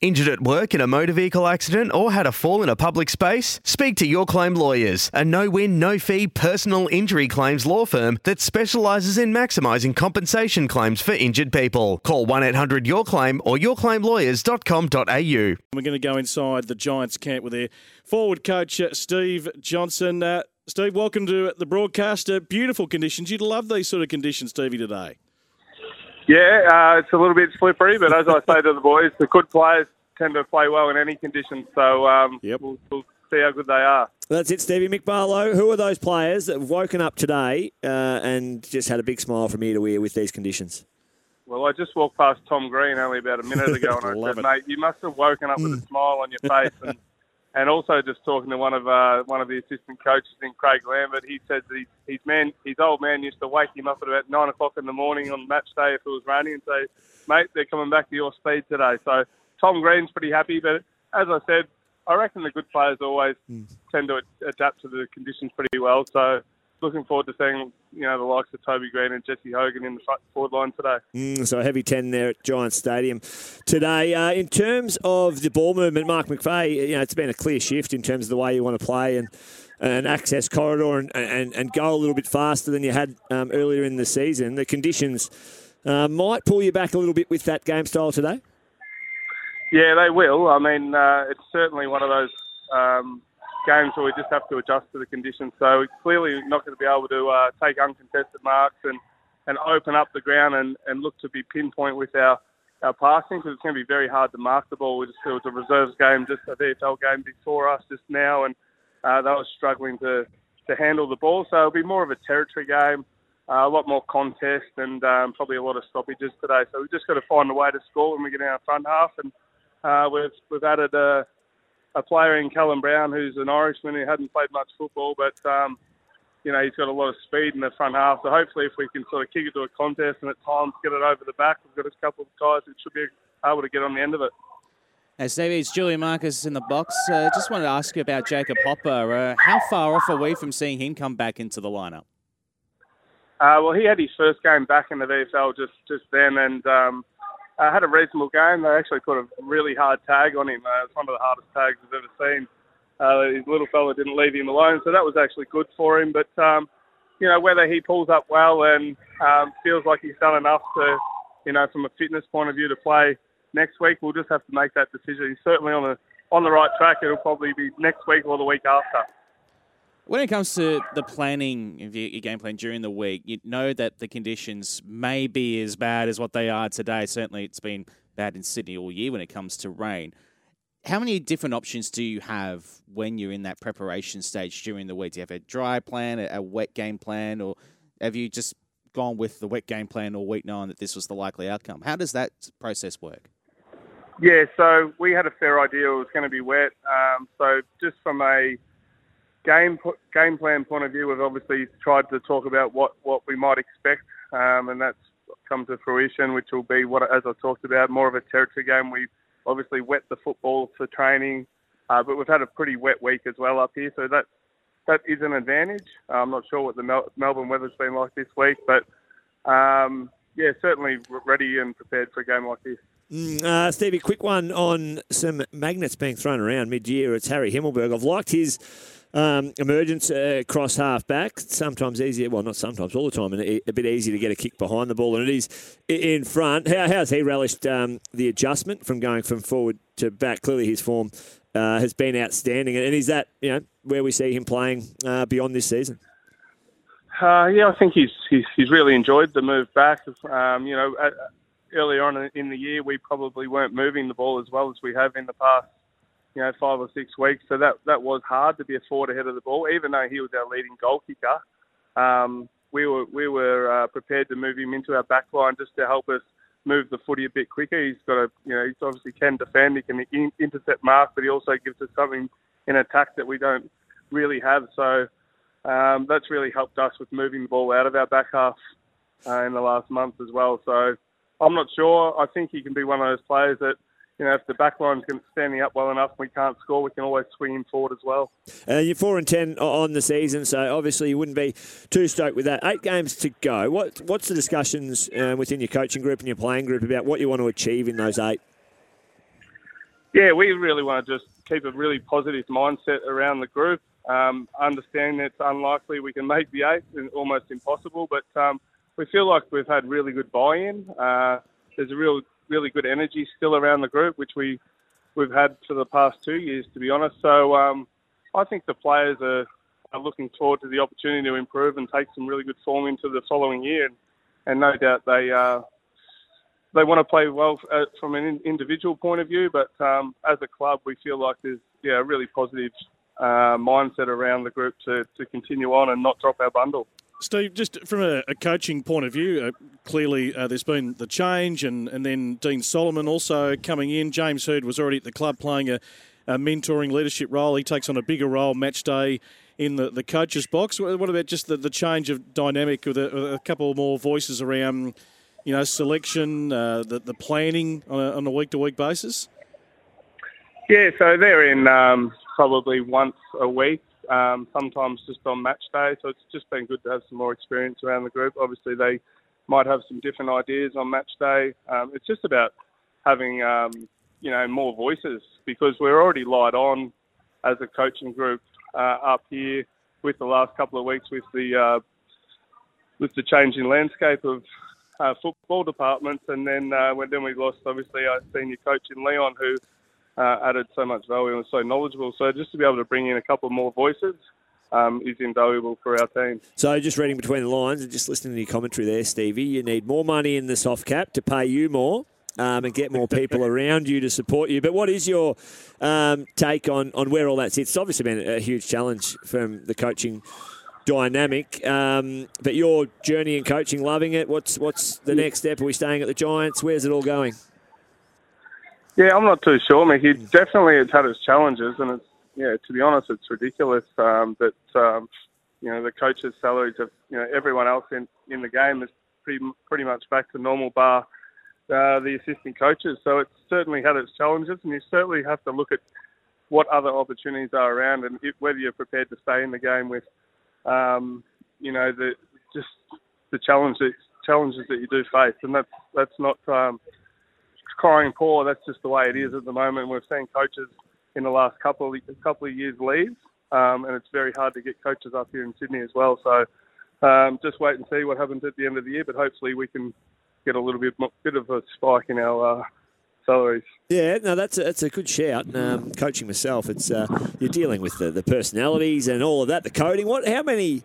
Injured at work in a motor vehicle accident or had a fall in a public space? Speak to Your Claim Lawyers, a no win, no fee personal injury claims law firm that specialises in maximising compensation claims for injured people. Call 1 800 Your Claim or yourclaimlawyers.com.au. We're going to go inside the Giants camp with their forward coach, uh, Steve Johnson. Uh, Steve, welcome to the broadcast. Uh, beautiful conditions. You'd love these sort of conditions, Stevie, today. Yeah, uh, it's a little bit slippery, but as I say to the boys, the good players tend to play well in any conditions. So um, Yep. we'll, we'll see how good they are. That's it, Stevie. Mick Barlow, who are those players that have woken up today uh, and just had a big smile from ear to ear with these conditions? Well, I just walked past Tom Green only about a minute ago, and I said, it. "Mate, you must have woken up with a smile on your face." And, and also, just talking to one of uh, one of the assistant coaches in Craig Lambert, he said that his, his man, his old man, used to wake him up at about nine o'clock in the morning on match day if it was raining, and say, "Mate, they're coming back to your speed today." So Tom Green's pretty happy, but as I said, I reckon the good players always tend to adapt to the conditions pretty well. So. Looking forward to seeing, you know, the likes of Toby Greene and Jesse Hogan in the front forward line today. Mm, so a heavy 10 there at Giants Stadium today. Uh, in terms of the ball movement, Mark McVeigh, you know, it's been a clear shift in terms of the way you want to play and an access corridor and, and, and go a little bit faster than you had um, earlier in the season. The conditions uh, might pull you back a little bit with that game style today. Yeah, they will. I mean, uh, it's certainly one of those um, games where we just have to adjust to the conditions. So we're clearly not going to be able to uh, take uncontested marks and, and open up the ground and, and look to be pinpoint with our, our passing because it's going to be very hard to mark the ball. We just, it was a reserves game, just a VFL game before us just now, and uh, they were struggling to, to handle the ball. So it'll be more of a territory game. Uh, a lot more contest and um, probably a lot of stoppages today. So we've just got to find a way to score when we get in our front half. And uh, we've we've added a, a player in Callum Brown who's an Irishman who hadn't played much football, but um, you know he's got a lot of speed in the front half. So hopefully, if we can sort of kick it to a contest and at times get it over the back, we've got a couple of guys who should be able to get on the end of it. Hey, Stevie, it's Julian Marcus in the box. Uh, just wanted to ask you about Jacob Hopper. Uh, how far off are we from seeing him come back into the lineup? Uh, well, he had his first game back in the VFL just just then, and um, uh, had a reasonable game. They actually put a really hard tag on him. Uh, it's one of the hardest tags I've ever seen. Uh, his little fella didn't leave him alone, so that was actually good for him. But um, you know, whether he pulls up well and um, feels like he's done enough to, you know, from a fitness point of view to play next week, we'll just have to make that decision. He's certainly on the on the right track. It'll probably be next week or the week after. When it comes to the planning of your, game plan during the week, you know that the conditions may be as bad as what they are today. Certainly, it's been bad in Sydney all year when it comes to rain. How many different options do you have when you're in that preparation stage during the week? Do you have a dry plan, a, a wet game plan, or have you just gone with the wet game plan all week knowing that this was the likely outcome? How does that process work? Yeah, so we had a fair idea it was going to be wet. Um, so just from a game game plan point of view, we've obviously tried to talk about what, what we might expect, um, and that's come to fruition, which will be what, as I talked about, more of a territory game. We obviously wet the football for training, uh, but we've had a pretty wet week as well up here, so that that is an advantage. I'm not sure what the Mel- Melbourne weather's been like this week, but um, yeah, certainly ready and prepared for a game like this. Mm, uh, Stevie, quick one on some magnets being thrown around mid-year. It's Harry Himmelberg. I've liked his um, emergence uh, cross half back. Sometimes easier, well, not sometimes, all the time, and a, bit easier to get a kick behind the ball than it is in front. How, how's he relished um, the adjustment from going from forward to back? Clearly, his form uh, has been outstanding, and is that you know where we see him playing uh, beyond this season? Uh, yeah, I think he's, he's he's really enjoyed the move back. Um, you know, earlier on in the year, we probably weren't moving the ball as well as we have in the past, you know, five or six weeks. So that that was hard to be a forward ahead of the ball, even though he was our leading goal kicker. Um, we were we were uh, prepared to move him into our back line just to help us move the footy a bit quicker. He's got a, you know, he's obviously can defend. He can in, intercept mark, but he also gives us something in attack that we don't really have. So um, that's really helped us with moving the ball out of our back half uh, in the last month as well. So I'm not sure. I think he can be one of those players that you know, if the back line's standing up well enough and we can't score, we can always swing him forward as well. Uh, you're four and ten on the season, so obviously you wouldn't be too stoked with that. Eight games to go. What What's the discussions uh, within your coaching group and your playing group about what you want to achieve in those eight? Yeah, we really want to just keep a really positive mindset around the group. Um, understanding it's unlikely we can make the eight and almost impossible, but um, we feel like we've had really good buy-in. Uh, there's a real really good energy still around the group, which we we've had for the past two years, to be honest. So um, I think the players are, are looking forward to the opportunity to improve and take some really good form into the following year, and, no doubt they uh, they want to play well uh, from an individual point of view, but um, as a club, we feel like there's yeah a really positive uh, mindset around the group to, to continue on and not drop our bundle. Steve, just from a, a coaching point of view, uh, clearly uh, there's been the change, and, and then Dean Solomon also coming in. James Hird was already at the club playing a, a mentoring leadership role. He takes on a bigger role match day in the, the coach's box. What about just the, the change of dynamic with a, a couple more voices around, you know, selection, uh, the, the planning on a, week to week basis? Yeah, so they're in um, probably once a week um, sometimes just on match day. So it's just been good to have some more experience around the group. Obviously, they might have some different ideas on match day. Um, it's just about having um, you know more voices because we're already light on as a coaching group uh, up here with the last couple of weeks with the uh, with the changing landscape of uh, football departments, and then uh, when then we lost obviously our senior coach in Leon who uh, added so much value and was so knowledgeable. So just to be able to bring in a couple more voices um, is invaluable for our team. So just reading between the lines and just listening to your commentary there, Stevie, you need more money in the soft cap to pay you more. Um, and get more people around you to support you. But what is your um, take on, on where all that sits? It's obviously been a huge challenge from the coaching dynamic. Um, but your journey in coaching, loving it. What's what's the next step? Are we staying at the Giants? Where's it all going? Yeah, I'm not too sure, Mickey. Definitely, it's had its challenges, and it's yeah. To be honest, it's ridiculous um, that um, you know the coaches' salaries of you know everyone else in in the game is pretty pretty much back to normal, bar uh, the assistant coaches. So it's certainly had its challenges, and you certainly have to look at what other opportunities are around, and if, whether you're prepared to stay in the game with, um, you know, the just the challenges challenges that you do face, and that's that's not. Um, crying poor. That's just the way it is at the moment. We've seen coaches in the last couple of, couple of years leave, um, and it's very hard to get coaches up here in Sydney as well. So um, just wait and see what happens at the end of the year. But hopefully we can get a little bit bit of a spike in our. Uh, salaries. Yeah, no, that's a, that's a good shout. Um, coaching myself, it's uh, you're dealing with the, the personalities and all of that, the coding. What? How many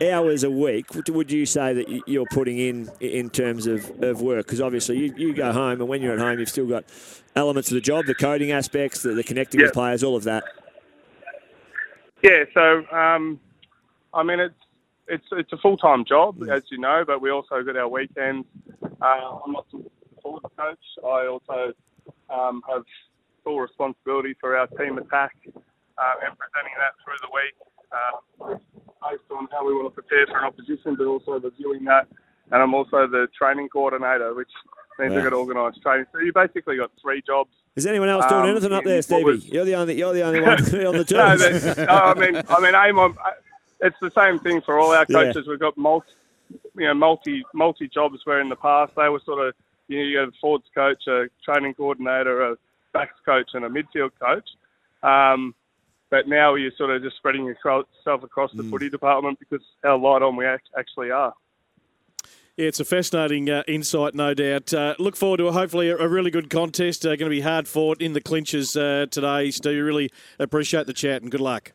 hours a week would you say that you're putting in in terms of, of work? Because obviously you, you go home, and when you're at home, you've still got elements of the job, the coding aspects, the, the connecting with players, all of that. Yeah, so um, I mean it's it's it's a full time job, mm. as you know, but we also got our weekends. Uh, I'm not the forward coach. I also um, have full responsibility for our team attack uh, and presenting that through the week. Uh, based on how we want to prepare for an opposition, but also reviewing that. And I'm also the training coordinator, which means wow. I've got organised training. So you basically got three jobs. Is anyone else doing um, anything up there, Stevie? Was... You're the only you're the only one on the team. no, no, I mean, I mean, aim on. It's the same thing for all our coaches. Yeah. We've got multi, you know, multi multi jobs. Where in the past they were sort of, you know, you have a forwards coach, a training coordinator, a backs coach, and a midfield coach. Um, but now you're sort of just spreading yourself across the mm. footy department because how light on we actually are. Yeah, it's a fascinating uh, insight, no doubt. Uh, look forward to a, hopefully a, a really good contest. Uh, going to be hard fought in the clinches uh, today. Steve, really appreciate the chat and good luck.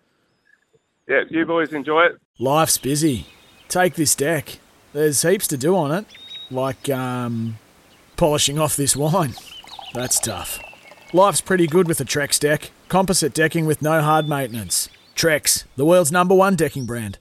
Yeah, you boys enjoy it. Life's busy. Take this deck. There's heaps to do on it, like um, polishing off this wine. That's tough. Life's pretty good with a Trex deck. Composite decking with no hard maintenance. Trex, the world's number one decking brand.